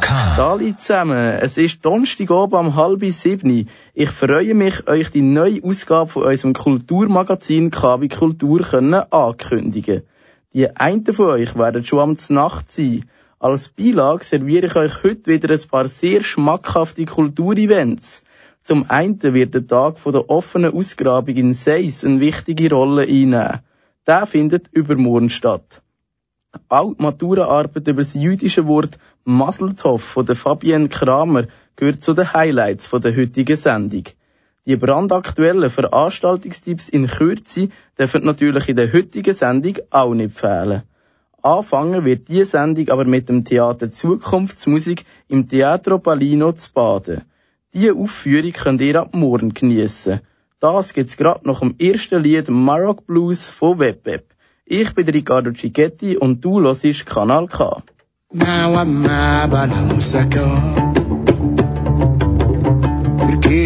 K. Sali zusammen, es ist Donnerstag oben am halb sieben. Ich freue mich, euch die neue Ausgabe von unserem Kulturmagazin KW Kultur können ankündigen. Die einen von euch werden schon am Nacht sein. Als Beilage serviere ich euch heute wieder ein paar sehr schmackhafte Kulturevents. Zum einen wird der Tag von der offenen Ausgrabung in Seis eine wichtige Rolle einnehmen. Der findet übermorgen statt. Die Maturaarbeit über das jüdische Wort Maseltov von der Fabienne Kramer gehört zu den Highlights von der heutigen Sendung. Die brandaktuellen Veranstaltungstipps in Kürze dürfen natürlich in der heutigen Sendung auch nicht fehlen. Anfangen wird diese Sendung aber mit dem Theater Zukunftsmusik im Teatro Palino zu Baden. Diese Aufführung könnt ihr ab morgen geniessen. Das gibt's gerade nach dem ersten Lied Maroc Blues von WebWeb. Ich bin Riccardo Cicchetti und du hörst Kanal K.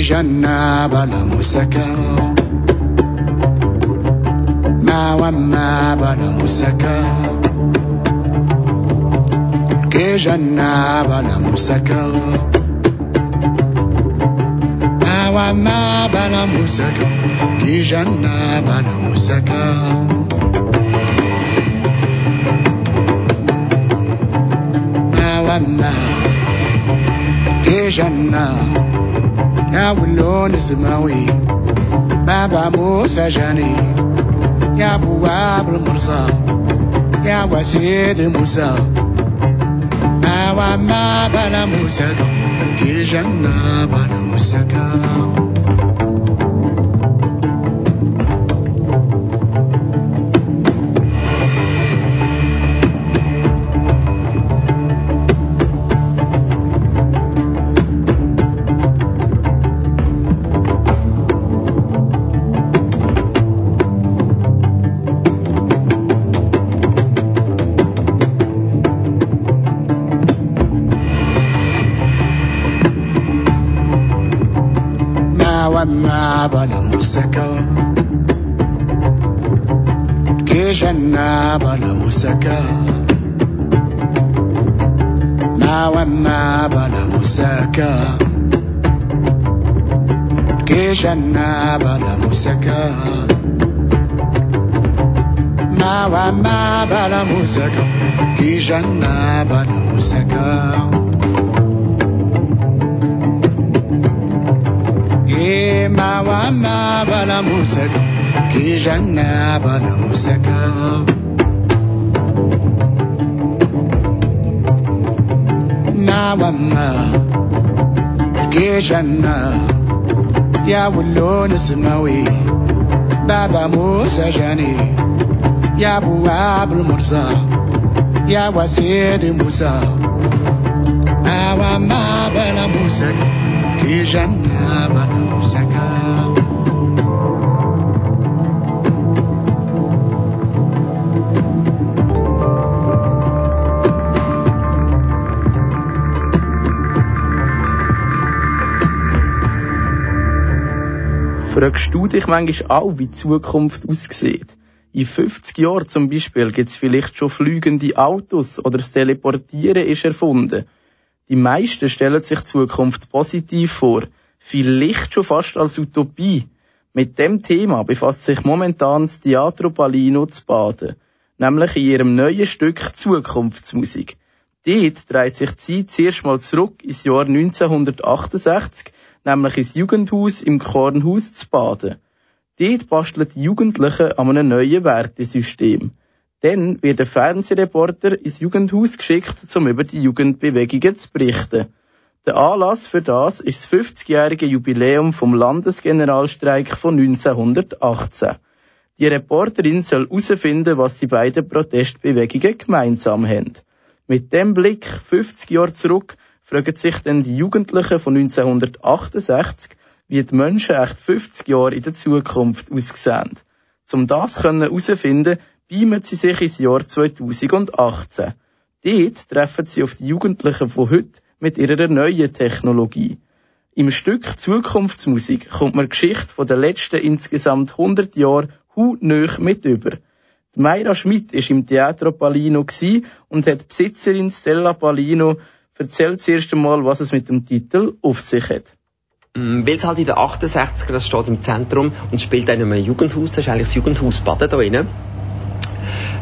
جنة بلا مسكا ما وما بلا مسكا كي جنة بلا مسكا ما وما بلا مسكا كي جنة بلا مسكا وما كي جنة؟ يا ولون السماوي بابا موسى جاني يا بواب المرصى يا وسيد موسى. ما ما بلا موسى كي جنة بلا موسى wannan bala musaka na wannan bala musaka kishan na musaka na wannan bala musaka kishan na bala ma Mawama bala musaka بلا موسك كي جنة بلا موسك ما وما كي جنة يا ولون سماوي بابا موسى جاني يا بواب المرسى يا وسيد موسى ما وما بلا موسك Fragst du dich manchmal auch, wie die Zukunft aussieht? In 50 Jahren zum Beispiel gibt es vielleicht schon fliegende Autos oder das Teleportieren ist erfunden. Die meisten stellen sich die Zukunft positiv vor, vielleicht schon fast als Utopie. Mit dem Thema befasst sich momentan das Teatro Palino zu Baden, nämlich in ihrem neuen Stück Zukunftsmusik. Dort dreht sich die Zeit zuerst mal zurück ins Jahr 1968, nämlich ins Jugendhaus im Kornhaus zu Baden. Dort basteln die Jugendlichen an einem neuen Wertesystem. Dann wird ein Fernsehreporter ins Jugendhaus geschickt, um über die Jugendbewegungen zu berichten. Der Anlass für das ist das 50-jährige Jubiläum vom Landesgeneralstreik von 1918. Die Reporterin soll herausfinden, was die beiden Protestbewegungen gemeinsam haben. Mit dem Blick 50 Jahre zurück fragen sich dann die Jugendlichen von 1968, wie die Menschen echt 50 Jahre in der Zukunft aussehen. Um das herauszufinden, beamen sie sich ins Jahr 2018. Dort treffen sie auf die Jugendlichen von heute mit ihrer neuen Technologie. Im Stück Zukunftsmusik kommt man die Geschichte von den letzten insgesamt 100 Jahren hautnah mit über. Die Mayra Schmidt ist im Teatro Palino und hat Besitzerin Stella Palino erzählt zuerst einmal, was es mit dem Titel auf sich hat. Mm, Weil es halt in den 68er, das steht im Zentrum und spielt in einem Jugendhaus, das ist eigentlich das Jugendhaus Baden da drinnen.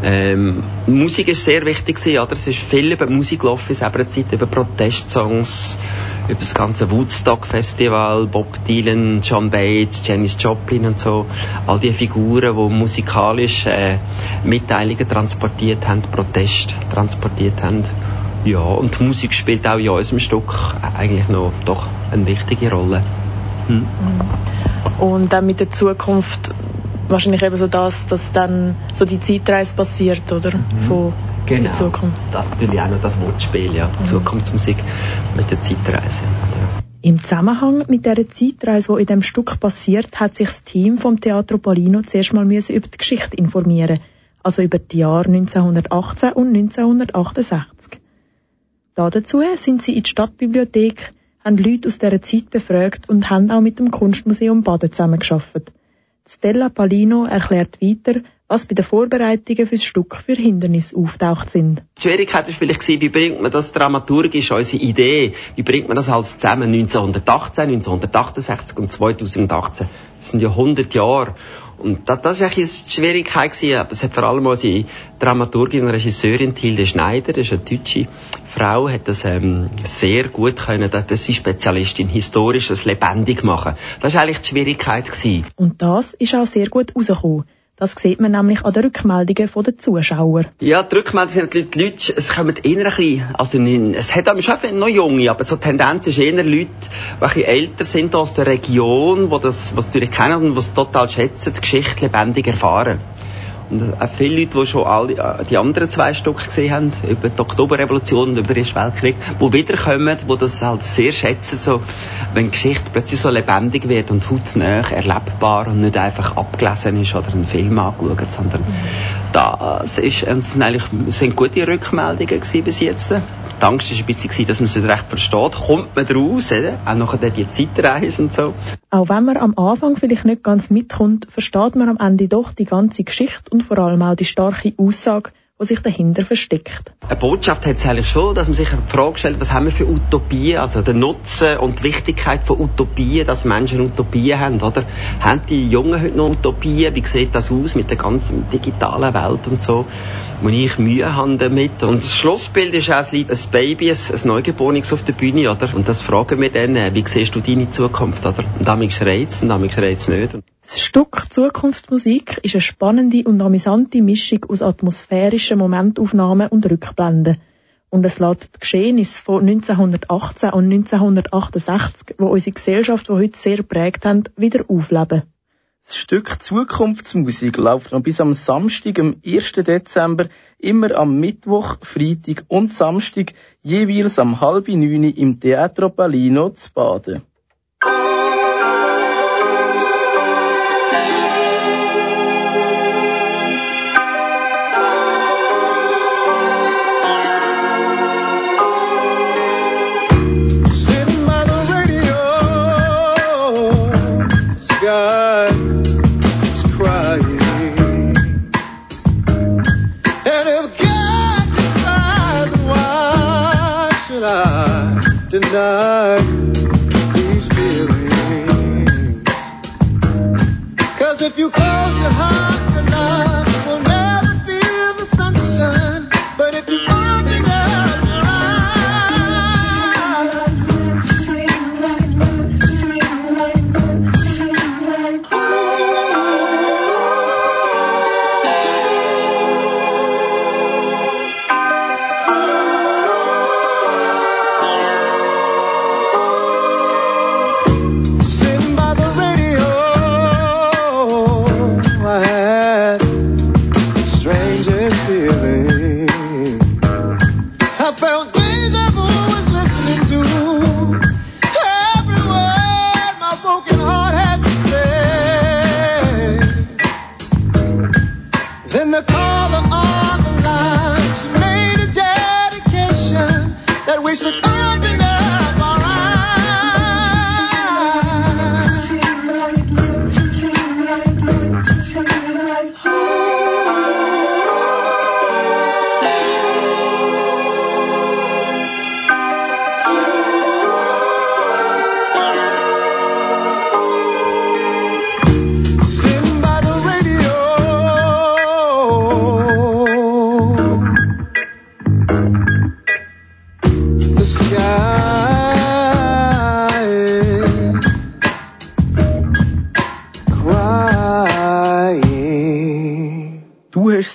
Ähm, Musik ist sehr wichtig gewesen, oder? Es ist viel über Musik gelaufen in Zeit, über Protestsongs, über das ganze Woodstock Festival, Bob Dylan, John Bates, Janis Joplin und so. All die Figuren, die musikalisch äh, Mitteilungen transportiert haben, Protest transportiert haben. Ja, und die Musik spielt auch in unserem Stück eigentlich noch doch eine wichtige Rolle. Hm. Und dann mit der Zukunft wahrscheinlich eben so das, dass dann so die Zeitreise passiert, oder? Mhm. Von genau. der Zukunft. Das ist natürlich auch noch das Wortspiel, ja. Mhm. Zukunftsmusik mit der Zeitreise. Ja. Im Zusammenhang mit der Zeitreise, die in dem Stück passiert, hat sich das Team vom Teatro Polino zuerst mal über die Geschichte informieren, also über die Jahre 1918 und 1968. Dazu sind sie in die Stadtbibliothek, haben Leute aus dieser Zeit befragt und haben auch mit dem Kunstmuseum Baden zusammengearbeitet. Stella Palino erklärt weiter, was bei den Vorbereitungen fürs Stück für Hindernisse auftaucht sind. Die Schwierigkeit war vielleicht, wie bringt man das dramaturgisch, unsere Idee, wie bringt man das alles zusammen 1918, 1968 und 2018. Das sind ja 100 Jahre. Und das, das war eigentlich die Schwierigkeit aber es hat vor allem unsere Dramaturgin und Regisseurin Tilde Schneider, das ist eine deutsche Frau, hat das ähm, sehr gut können, das ist sie Spezialistin, historisches lebendig machen. Das war eigentlich die Schwierigkeit. Und das ist auch sehr gut rausgekommen. Das sieht man nämlich an den Rückmeldungen der Zuschauer. Ja, die Rückmeldungen sind die Leute, es kommen eher ein bisschen, also es hat aber schon noch Junge, aber so die Tendenz ist eher Leute, die ein älter sind aus der Region, die das, was natürlich kennen und was total schätzen, die Geschichte lebendig erfahren. Und auch viele Leute, die schon alle, äh, die anderen zwei Stücke gesehen haben, über die Oktoberrevolution und über den Ersten Weltkrieg, die wiederkommen, die das halt sehr schätzen, so, wenn Geschichte plötzlich so lebendig wird und hautnah erlebbar und nicht einfach abgelesen ist oder einen Film angeschaut, sondern mhm. Das ist, das sind eigentlich, sind gute Rückmeldungen gewesen bis jetzt. Die Angst war ein bisschen, dass man es nicht recht versteht. Kommt man draus, oder? auch nachher die Zeitreise und so. Auch wenn man am Anfang vielleicht nicht ganz mitkommt, versteht man am Ende doch die ganze Geschichte und vor allem auch die starke Aussage, die sich dahinter versteckt. Eine Botschaft hat es eigentlich schon, dass man sich die Frage stellt, was haben wir für Utopien, also der Nutzen und die Wichtigkeit von Utopien, dass Menschen Utopien haben, oder? Haben die Jungen heute noch Utopien? Wie sieht das aus mit der ganzen digitalen Welt und so? wo ich Mühe habe damit. Und das Schlussbild ist auch ein Baby, ein, ein Neugeborenes auf der Bühne, oder? Und das fragen wir dann, äh, wie siehst du deine Zukunft, oder? Und damit schreit es, und damit schreit es nicht. Das Stück Zukunftsmusik ist eine spannende und amüsante Mischung aus atmosphärischen Momentaufnahmen und Rückblenden. Und es lässt die Geschehnisse von 1918 und 1968, wo unsere Gesellschaft, die heute sehr prägt haben, wieder aufleben. Das Stück Zukunftsmusik läuft noch bis am Samstag, am 1. Dezember, immer am Mittwoch, Freitag und Samstag, jeweils am halb neun im Teatro Palino zu Baden.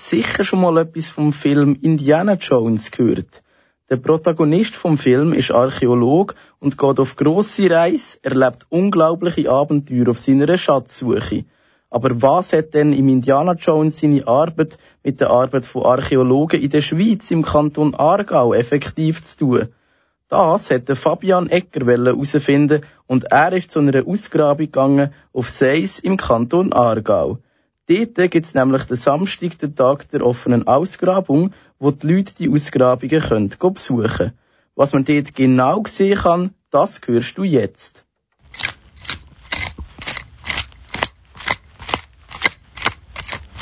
Sicher schon mal etwas vom Film Indiana Jones gehört. Der Protagonist vom Film ist Archäolog und geht auf grosse Reise, erlebt unglaubliche Abenteuer auf seiner Schatzsuche. Aber was hat denn im Indiana Jones seine Arbeit mit der Arbeit von Archäologen in der Schweiz im Kanton Aargau effektiv zu tun? Das hätte Fabian Ecker herausfinden und er ist zu einer Ausgrabung gegangen auf Seis im Kanton Aargau. Dort gibt es nämlich den Samstag, den Tag der offenen Ausgrabung, wo die Leute die Ausgrabungen können besuchen können. Was man dort genau sehen kann, das hörst du jetzt.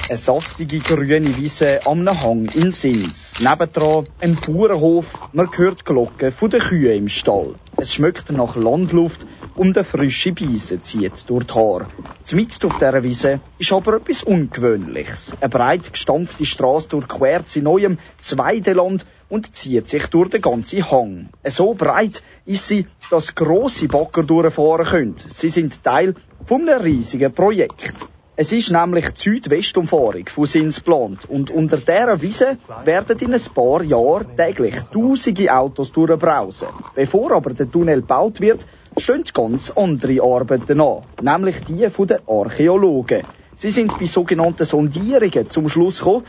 Eine saftige grüne Wiese am Hang in Sins. Nebendran ein Bauernhof. Man hört die Glocken von den Kühen im Stall. Es schmeckt nach Landluft und eine frische Beise zieht durch die Haare. Zumindest auf dieser Wiese ist aber etwas Ungewöhnliches. Eine breit gestampfte Straße durchquert sie neuem Zweideland und zieht sich durch den ganzen Hang. So breit ist sie, dass grosse Bagger durchfahren können. Sie sind Teil von einem riesigen Projekt. Es ist nämlich die Südwestumfahrung von Sins geplant und unter dieser Wiese werden in ein paar Jahren täglich tausende Autos durchbrausen. Bevor aber der Tunnel gebaut wird, stehen ganz andere Arbeiten an, nämlich die der Archäologen. Sie sind bei sogenannten Sondierungen zum Schluss gekommen,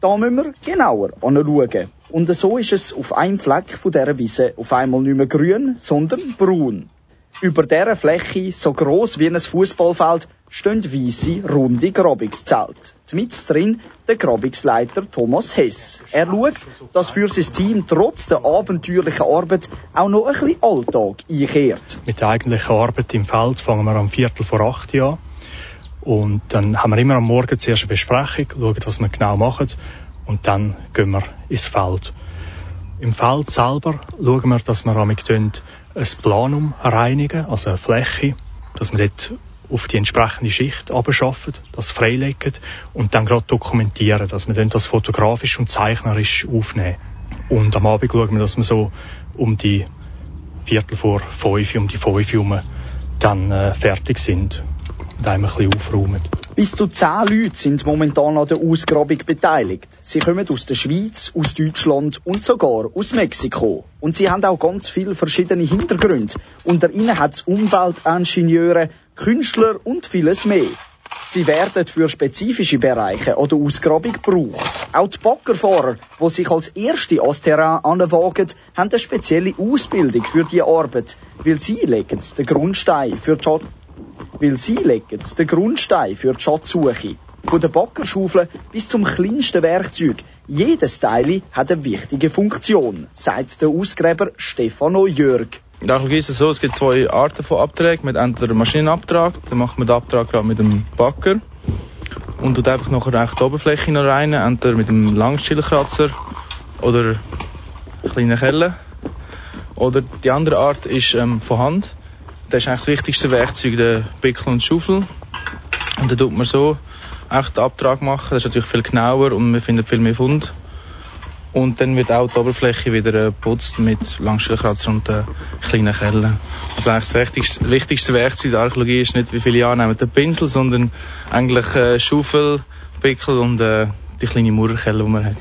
da müssen wir genauer anschauen. Und so ist es auf einem Fleck dieser Wiese auf einmal nicht mehr grün, sondern braun. Über dieser Fläche, so groß wie ein Fußballfeld, stehen weisse, runde Grabungszelte. Mit drin der Grabungsleiter Thomas Hess. Er schaut, dass für sein Team trotz der abenteuerlichen Arbeit auch noch ein bisschen Alltag einkehrt. Mit der eigentlichen Arbeit im Feld fangen wir am Viertel vor acht an. Und dann haben wir immer am Morgen zuerst eine Besprechung, schauen, was wir genau machen. Und dann gehen wir ins Feld. Im Feld selber schauen wir, dass wir damit ein Planum reinigen, also eine Fläche, dass wir dort auf die entsprechende Schicht abschaffen, das freilegen und dann gerade dokumentieren, dass wir dann das fotografisch und zeichnerisch aufnehmen. Und am Abend schauen wir, dass wir so um die Viertel vor fünf, um die fünf herum dann äh, fertig sind und einmal ein bisschen aufräumen. Bis zu zehn Leute sind momentan an der Ausgrabung beteiligt. Sie kommen aus der Schweiz, aus Deutschland und sogar aus Mexiko. Und sie haben auch ganz viele verschiedene Hintergründe. Unter ihnen hat es Umweltingenieure, Künstler und vieles mehr. Sie werden für spezifische Bereiche an der Ausgrabung gebraucht. Auch die Baggerfahrer, die sich als erste ans Terrain anwagen, haben eine spezielle Ausbildung für die Arbeit, weil sie legen den Grundstein für die weil sie legen den Grundstein für die Schatzsuche. Von der Baggerschaufel bis zum kleinsten Werkzeug. Jedes Teil hat eine wichtige Funktion, sagt der Ausgräber Stefano Jörg. In ist es so, es gibt zwei Arten von Abträgen. Mit entweder Maschinenabtrag, dann macht man den Abtrag gerade mit dem Bagger und tut einfach nachher die Oberfläche noch rein, entweder mit dem Langstielkratzer oder kleinen Kellen. Oder die andere Art ist ähm, von Hand. Das ist eigentlich das wichtigste Werkzeug, der Pickel und Schaufel. Und dann tut man so echt den Abtrag machen. Das ist natürlich viel genauer und man findet viel mehr Fund. Und dann wird auch die Oberfläche wieder geputzt mit Langstielkratzer und äh, kleinen Kellen. Also eigentlich das wichtigste, wichtigste Werkzeug der Archäologie ist nicht, wie viele Jahre nehmen der Pinsel, sondern eigentlich äh, Schaufel, Pickel und äh, die kleine Murerkelle, die man hat.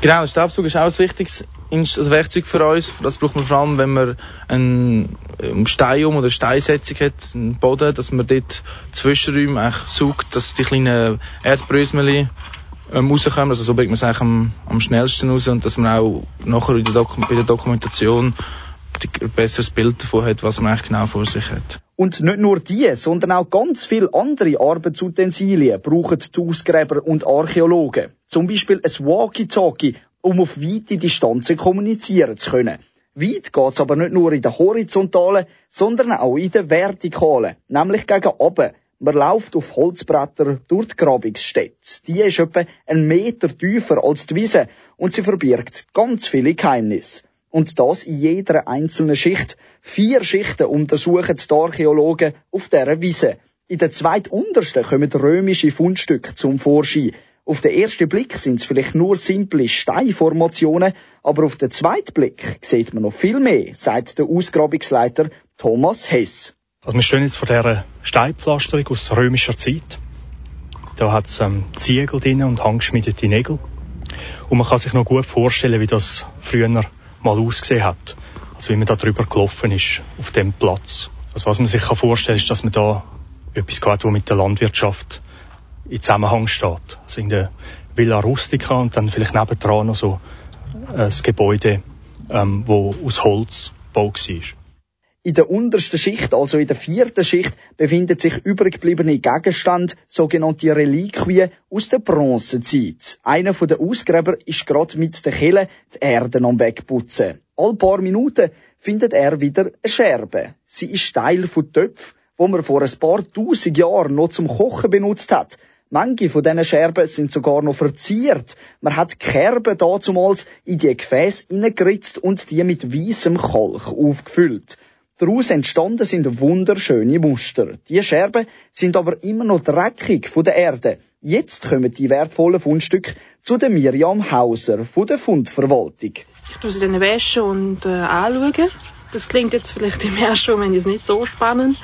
Genau, der Staubsauger ist auch ein wichtiges Werkzeug für uns. Das braucht man vor allem, wenn man einen Stein um oder eine Steinsetzung hat, einen Boden, dass man dort Zwischenräume sucht, dass die kleinen Erdbrösmeli ähm, rauskommen. Also so bringt man es am, am schnellsten raus und dass man auch nachher in der bei der Dokumentation ein besseres Bild davon hat, was man eigentlich genau vor sich hat. Und nicht nur die, sondern auch ganz viele andere Arbeitsutensilien brauchen die Ausgräber und Archäologen. Zum Beispiel ein Walkie-Talkie, um auf weite Distanzen kommunizieren zu können. Weit geht's aber nicht nur in der horizontalen, sondern auch in der vertikalen, nämlich gegen oben. Man läuft auf Holzbretter durch die Grabungsstätte. Die ist etwa einen Meter tiefer als die Wiese und sie verbirgt ganz viele Geheimnisse. Und das in jeder einzelnen Schicht. Vier Schichten untersuchen die Archäologen auf dieser Wiese. In der zweituntersten kommen römische Fundstücke zum Vorschein. Auf den ersten Blick sind es vielleicht nur simple Steinformationen, aber auf den zweiten Blick sieht man noch viel mehr, sagt der Ausgrabungsleiter Thomas Hess. Also wir stehen jetzt vor dieser Steinpflasterung aus römischer Zeit. Da hat es ähm, Ziegel drin und handgeschmiedete Nägel. Und man kann sich noch gut vorstellen, wie das früher mal ausgesehen hat. Also wie man da drüber gelaufen ist, auf dem Platz. Also was man sich kann vorstellen ist, dass man da etwas hat, was mit der Landwirtschaft in Zusammenhang steht. Also in der Villa Rustica und dann vielleicht nebendran noch so ein Gebäude, ähm, wo aus Holz gebaut war. In der untersten Schicht, also in der vierten Schicht, befindet sich übriggebliebene Gegenstand, sogenannte Reliquien aus der Bronzezeit. Einer der Ausgräber ist gerade mit der Kelle die Erde am Wegputzen. All paar Minuten findet er wieder eine Scherbe. Sie ist Teil von Töpfen, wo man vor ein paar tausend Jahren noch zum Kochen benutzt hat. Manche von diesen Scherben sind sogar noch verziert. Man hat Kerben dazumals in die Gefäße hineingeritzt und die mit weißem Kalk aufgefüllt. Daraus entstanden sind wunderschöne Muster. Die Scherben sind aber immer noch dreckig von der Erde. Jetzt kommen die wertvollen Fundstücke zu der Miriam Hauser von der Fundverwaltung. Ich tue sie dann waschen und äh, anschauen. Das klingt jetzt vielleicht im ersten Moment jetzt nicht so spannend,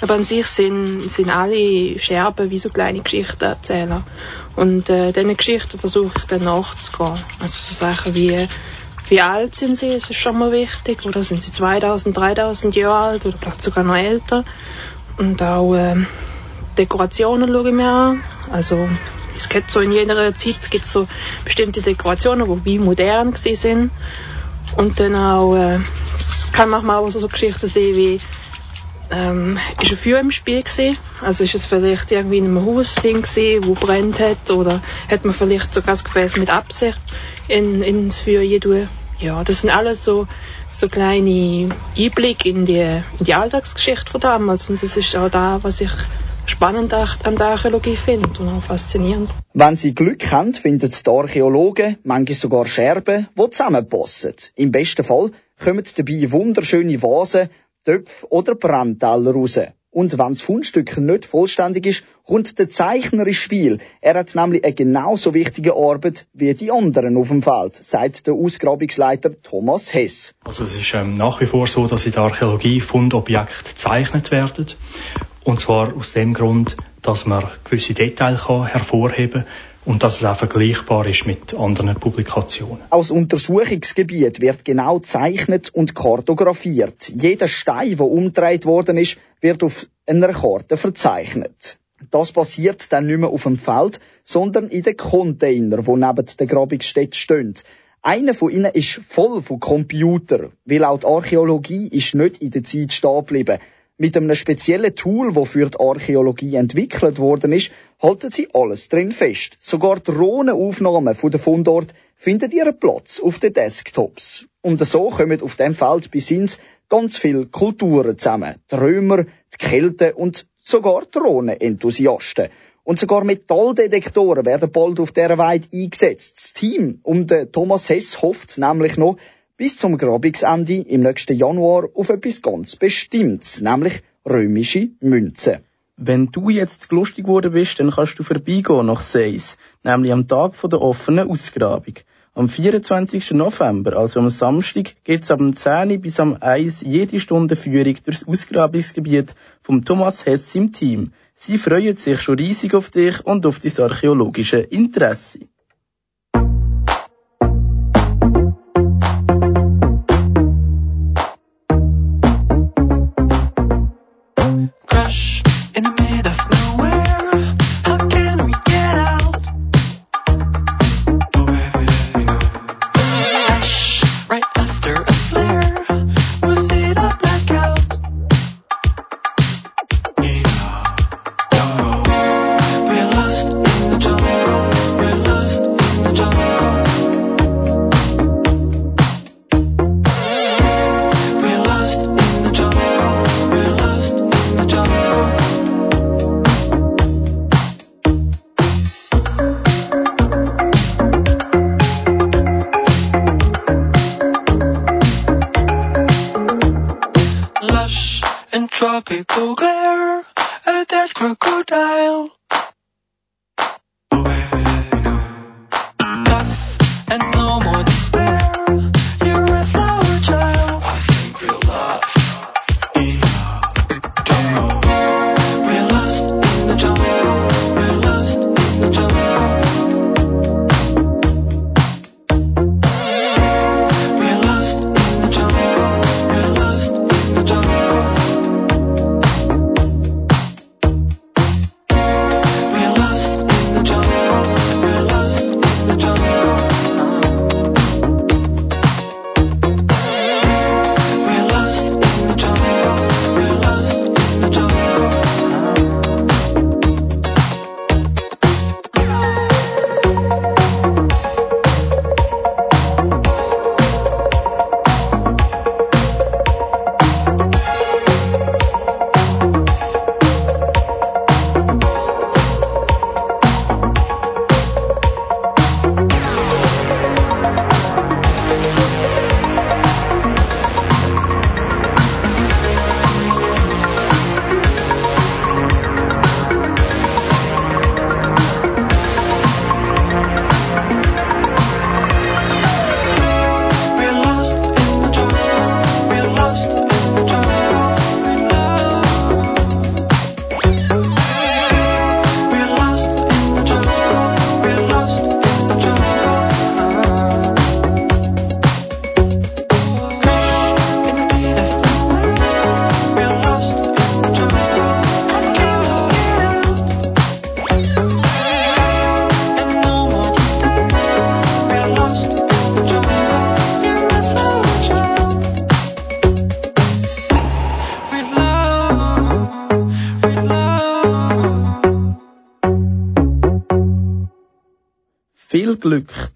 aber an sich sind, sind alle Scherben wie so kleine Geschichtenerzähler. Und äh, diesen Geschichten versuche ich dann nachzugehen. Also so Sachen wie, wie alt sind sie, das ist schon mal wichtig, oder sind sie 2000, 3000 Jahre alt oder vielleicht sogar noch älter. Und auch äh, Dekorationen schaue ich mir an. Also es gibt so in jeder Zeit gibt so bestimmte Dekorationen, die wie modern sind. Und dann auch, äh, es kann manchmal auch so, so Geschichten sehen wie, ähm, ist ein Feuer im Spiel gewesen? Also ist es vielleicht irgendwie in einem Hausding gewesen, wo brennt hat? Oder hat man vielleicht sogar das Gefäß mit Absicht in, ins Feuer tun? Ja, das sind alles so, so kleine Einblicke in die, in die Alltagsgeschichte von damals. Und das ist auch da, was ich spannend an der Archäologie finde und auch faszinierend. Wenn Sie Glück haben, finden die Archäologen manchmal sogar Scherben, die zusammenpassen. Im besten Fall kommen dabei wunderschöne Vasen, Töpfe oder Brandteller raus. Und wenn das Fundstück nicht vollständig ist, kommt der Zeichner ins Spiel. Er hat nämlich eine genauso wichtige Arbeit wie die anderen auf dem Feld, sagt der Ausgrabungsleiter Thomas Hess. Also es ist ähm, nach wie vor so, dass in der Archäologie Fundobjekte gezeichnet werden. Und zwar aus dem Grund, dass man gewisse Details hervorheben kann und dass es auch vergleichbar ist mit anderen Publikationen. Aus Untersuchungsgebiet wird genau gezeichnet und kartografiert. Jeder Stein, der umgedreht worden ist, wird auf einer Karte verzeichnet. Das passiert dann nicht mehr auf dem Feld, sondern in den Container, wo neben der Grabungsstätte stehen. Einer von ihnen ist voll von Computer, weil auch die Archäologie ist nicht in der Zeit stehen geblieben. Mit einem speziellen Tool, das für die Archäologie entwickelt worden ist, halten sie alles drin fest. Sogar Drohnenaufnahmen von der Fundort finden ihren Platz auf den Desktops. Und so kommen auf dem Feld bis ins ganz viele Kulturen zusammen. Die Römer, die Kelten und sogar Drohnenenthusiasten. Und sogar Metalldetektoren werden bald auf dieser Weide eingesetzt. Das Team um den Thomas Hess hofft nämlich noch, bis zum Grabungsende im nächsten Januar auf etwas ganz Bestimmtes, nämlich römische Münzen. Wenn du jetzt lustig geworden bist, dann kannst du vorbeigehen nach Seis, nämlich am Tag der offenen Ausgrabung. Am 24. November, also am Samstag, geht's am 10 bis am 1 jede Stunde Führung durchs Ausgrabungsgebiet vom Thomas Hess im Team. Sie freuen sich schon riesig auf dich und auf dein archäologische Interesse.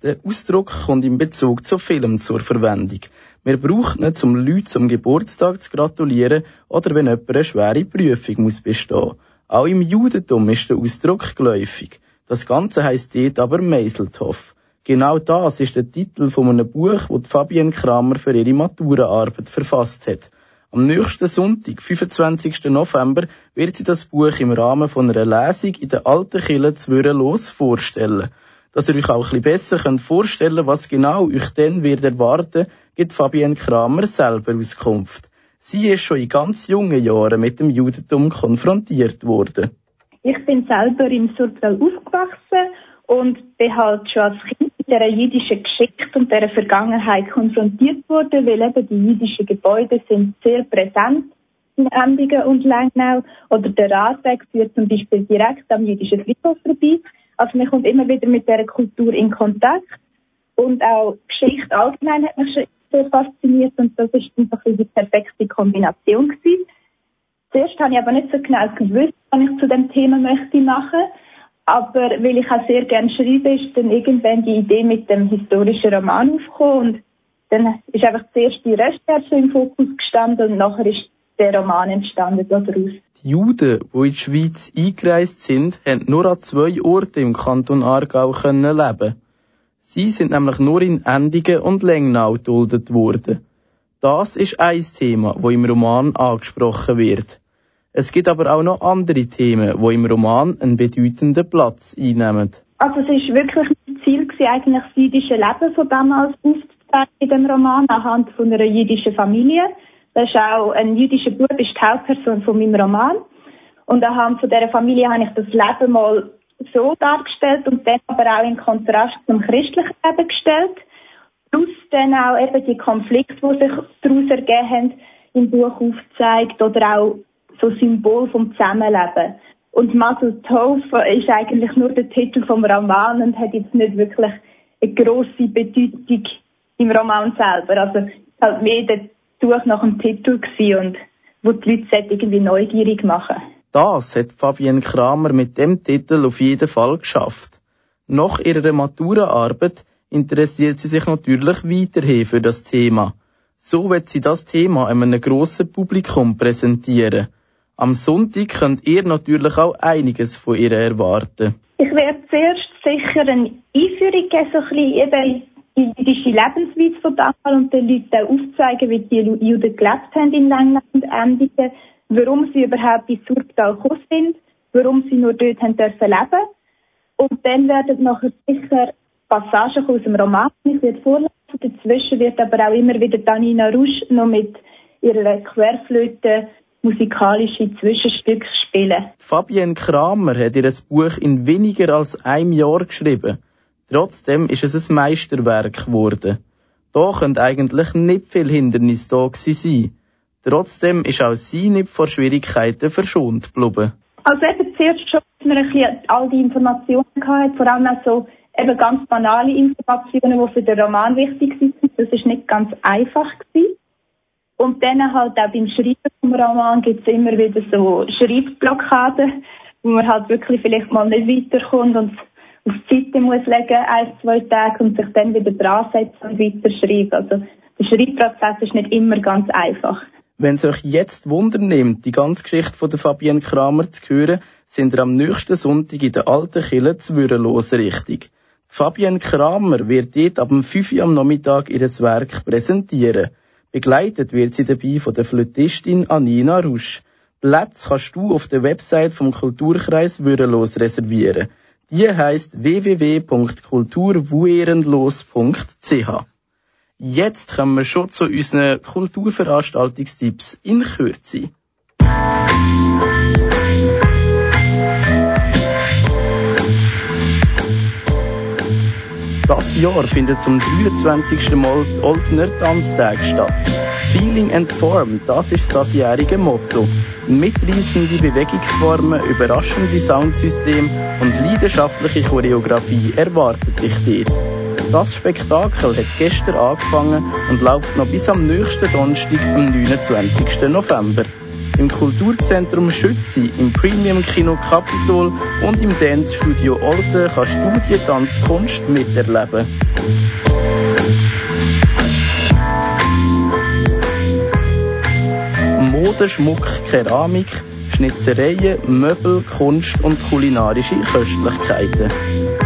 Der Ausdruck kommt in Bezug zu Filmen zur Verwendung. Wir brauchen ihn, um Leuten zum Geburtstag zu gratulieren oder wenn jemand eine schwere Prüfung muss bestehen. Auch im Judentum ist der Ausdruck geläufig. Das Ganze heisst dort aber Meiselthoff. Genau das ist der Titel von einem Buch, das Fabienne Kramer für ihre Maturaarbeit verfasst hat. Am nächsten Sonntag, 25. November, wird sie das Buch im Rahmen von einer Lesung in der Alten Kille Zwürrenlos vorstellen. Dass ihr euch auch ein bisschen besser vorstellen könnt, was genau euch dann wird erwarten, gibt Fabienne Kramer selber Auskunft. Sie ist schon in ganz jungen Jahren mit dem Judentum konfrontiert worden. Ich bin selber im Surtal aufgewachsen und bin halt schon als Kind mit dieser jüdischen Geschichte und dieser Vergangenheit konfrontiert worden, weil eben die jüdischen Gebäude sind sehr präsent in Endingen und Lengnau oder der Radweg führt zum Beispiel direkt am jüdischen Friedhof vorbei. Also man kommt immer wieder mit dieser Kultur in Kontakt und auch Geschichte allgemein hat mich schon sehr fasziniert und das ist einfach die perfekte Kombination gewesen. Zuerst habe ich aber nicht so genau gewusst, was ich zu dem Thema möchte machen. Aber weil ich auch sehr gerne schreibe, ist dann irgendwann die Idee mit dem historischen Roman aufgekommen und dann ist einfach zuerst die Recherche im Fokus gestanden und nachher ist der Roman entstanden daraus. Die Juden, die in die Schweiz eingereist sind, haben nur an zwei Orten im Kanton Aargau können leben. Sie sind nämlich nur in Endingen und Lengnau geduldet worden. Das ist ein Thema, wo im Roman angesprochen wird. Es gibt aber auch noch andere Themen, wo im Roman einen bedeutenden Platz einnehmen. Also es ist wirklich das Ziel gewesen, eigentlich das jüdische Leben von damals aufzuzeigen in dem Roman anhand von einer jüdischen Familie. Das ist auch ein jüdischer Bub, ist die Hauptperson von meinem Roman. Und anhand von dieser Familie habe ich das Leben mal so dargestellt und dann aber auch in Kontrast zum christlichen Leben gestellt. Plus dann auch eben die Konflikte, die sich daraus ergeben haben, im Buch aufgezeigt oder auch so Symbol vom Zusammenleben. Und Masel Tov ist eigentlich nur der Titel vom Roman und hat jetzt nicht wirklich eine grosse Bedeutung im Roman selber. Also halt mehr der Suche nach dem Titel und wo die Leute irgendwie neugierig machen. Das hat Fabienne Kramer mit dem Titel auf jeden Fall geschafft. Nach ihrer Maturaarbeit interessiert sie sich natürlich weiterhin für das Thema. So wird sie das Thema einem grossen Publikum präsentieren. Am Sonntag könnt ihr natürlich auch einiges von ihr erwarten. Ich werde zuerst sicher eine Einführung geben, so ein bisschen eben jüdische Lebensweise von damals und den Leuten aufzeigen, wie die Juden gelebt haben in England und Endingen, warum sie überhaupt in Surgtal gekommen sind, warum sie nur dort haben dürfen leben. Und dann werden nachher sicher Passagen aus dem Roman, ich werde vorlesen, dazwischen wird aber auch immer wieder Danina Rusch noch mit ihrer Querflöte musikalische Zwischenstücke spielen. Fabienne Kramer hat ihr Buch in weniger als einem Jahr geschrieben. Trotzdem ist es ein Meisterwerk geworden. Da können eigentlich nicht viel Hindernis da sein. Trotzdem ist auch sie nicht vor Schwierigkeiten verschont geblieben. Also eben zuerst schon, dass man all die Informationen hatte, vor allem auch so eben ganz banale Informationen, die für den Roman wichtig sind. Das ist nicht ganz einfach gewesen. Und dann halt auch beim Schreiben vom Roman gibt es immer wieder so Schreibblockaden, wo man halt wirklich vielleicht mal nicht weiterkommt und auf die Seite muss legen, ein, zwei Tage und sich dann wieder dran setzen und weiterschreiben. Also der Schreibprozess ist nicht immer ganz einfach. Wenn es euch jetzt Wunder nimmt, die ganze Geschichte von der Fabienne Kramer zu hören, sind wir am nächsten Sonntag in der alten Kille zu Würenlos richtig. Fabienne Kramer wird dort ab dem 5 Uhr am Nachmittag ihr Werk präsentieren. Begleitet wird sie dabei von der Flötistin Anina Rusch. Plätze kannst du auf der Website vom Kulturkreis Würenlos reservieren. Die heisst www.kulturwuehrenlos.ch. Jetzt kommen wir schon zu unseren Kulturveranstaltungstipps in Kürze. Das Jahr findet zum 23. Mal Oldner Tanztag statt. Feeling and Form, das ist das jährige Motto. Mitreißende Bewegungsformen, überraschende Soundsysteme und leidenschaftliche Choreografie erwartet dich dort. Das Spektakel hat gestern angefangen und läuft noch bis am nächsten Donnerstag, am 29. November. Im Kulturzentrum Schützi, im Premium Kino Capitol und im Dance Studio Orte kannst du die Tanzkunst miterleben. Mode, Schmuck, Keramik, Schnitzereien, Möbel, Kunst und kulinarische Köstlichkeiten.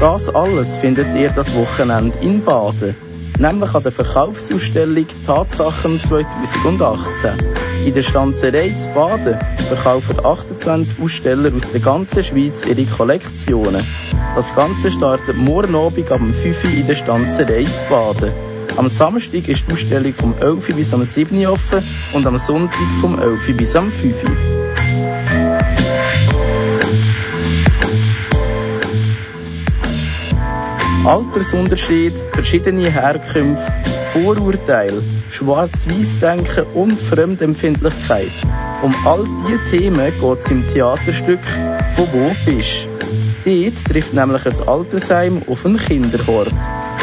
Das alles findet ihr das Wochenende in Baden nämlich an der Verkaufsausstellung Tatsachen 2018. In der Stanzerei zu Baden verkaufen 28 Aussteller aus der ganzen Schweiz ihre Kollektionen. Das Ganze startet morgen Abend am 5 Uhr in der Stanzerei zu Baden. Am Samstag ist die Ausstellung vom 11 bis am 7 Uhr offen und am Sonntag vom 11 bis am 5 Uhr. Altersunterschied, verschiedene Herkünfte, Vorurteile, Schwarz-Weiß-Denken und Fremdempfindlichkeit. Um all diese Themen geht es im Theaterstück «Von wo bist?». Dort trifft nämlich ein Altersheim auf einen Kinderhort.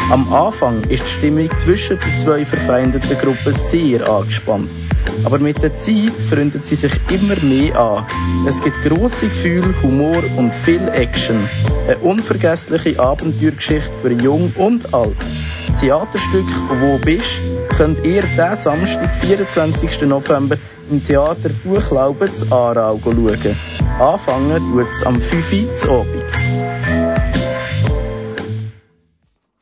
Am Anfang ist die Stimmung zwischen den zwei verfeindeten Gruppen sehr angespannt. Aber mit der Zeit freundet sie sich immer mehr an. Es gibt grosse Gefühle, Humor und viel Action. Eine unvergessliche Abenteuergeschichte für Jung und Alt. Das Theaterstück «Von wo bist?» könnt ihr diesen Samstag, 24. November, im Theater Durchlauben zu Aarau schauen. Anfangen tut es am 5 Uhr Abend.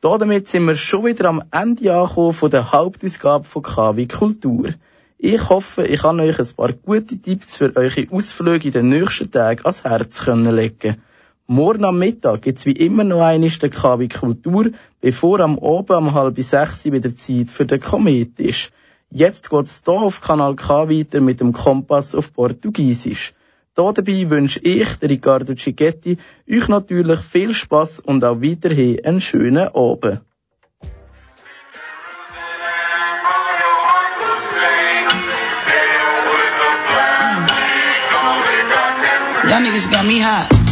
Damit sind wir schon wieder am Ende angekommen von der Hauptausgabe von KW Kultur. Ich hoffe, ich kann euch ein paar gute Tipps für eure Ausflüge in den nächsten Tagen ans Herz können legen. Morgen am Mittag gibt's wie immer noch einmal den KW Kultur, bevor am Abend um halb sechs wieder Zeit für den Komet ist. Jetzt geht's hier auf Kanal K weiter mit dem Kompass auf Portugiesisch. Da dabei wünsche ich, der Riccardo Cicchetti, euch natürlich viel Spaß und auch weiterhin einen schönen Abend. mija.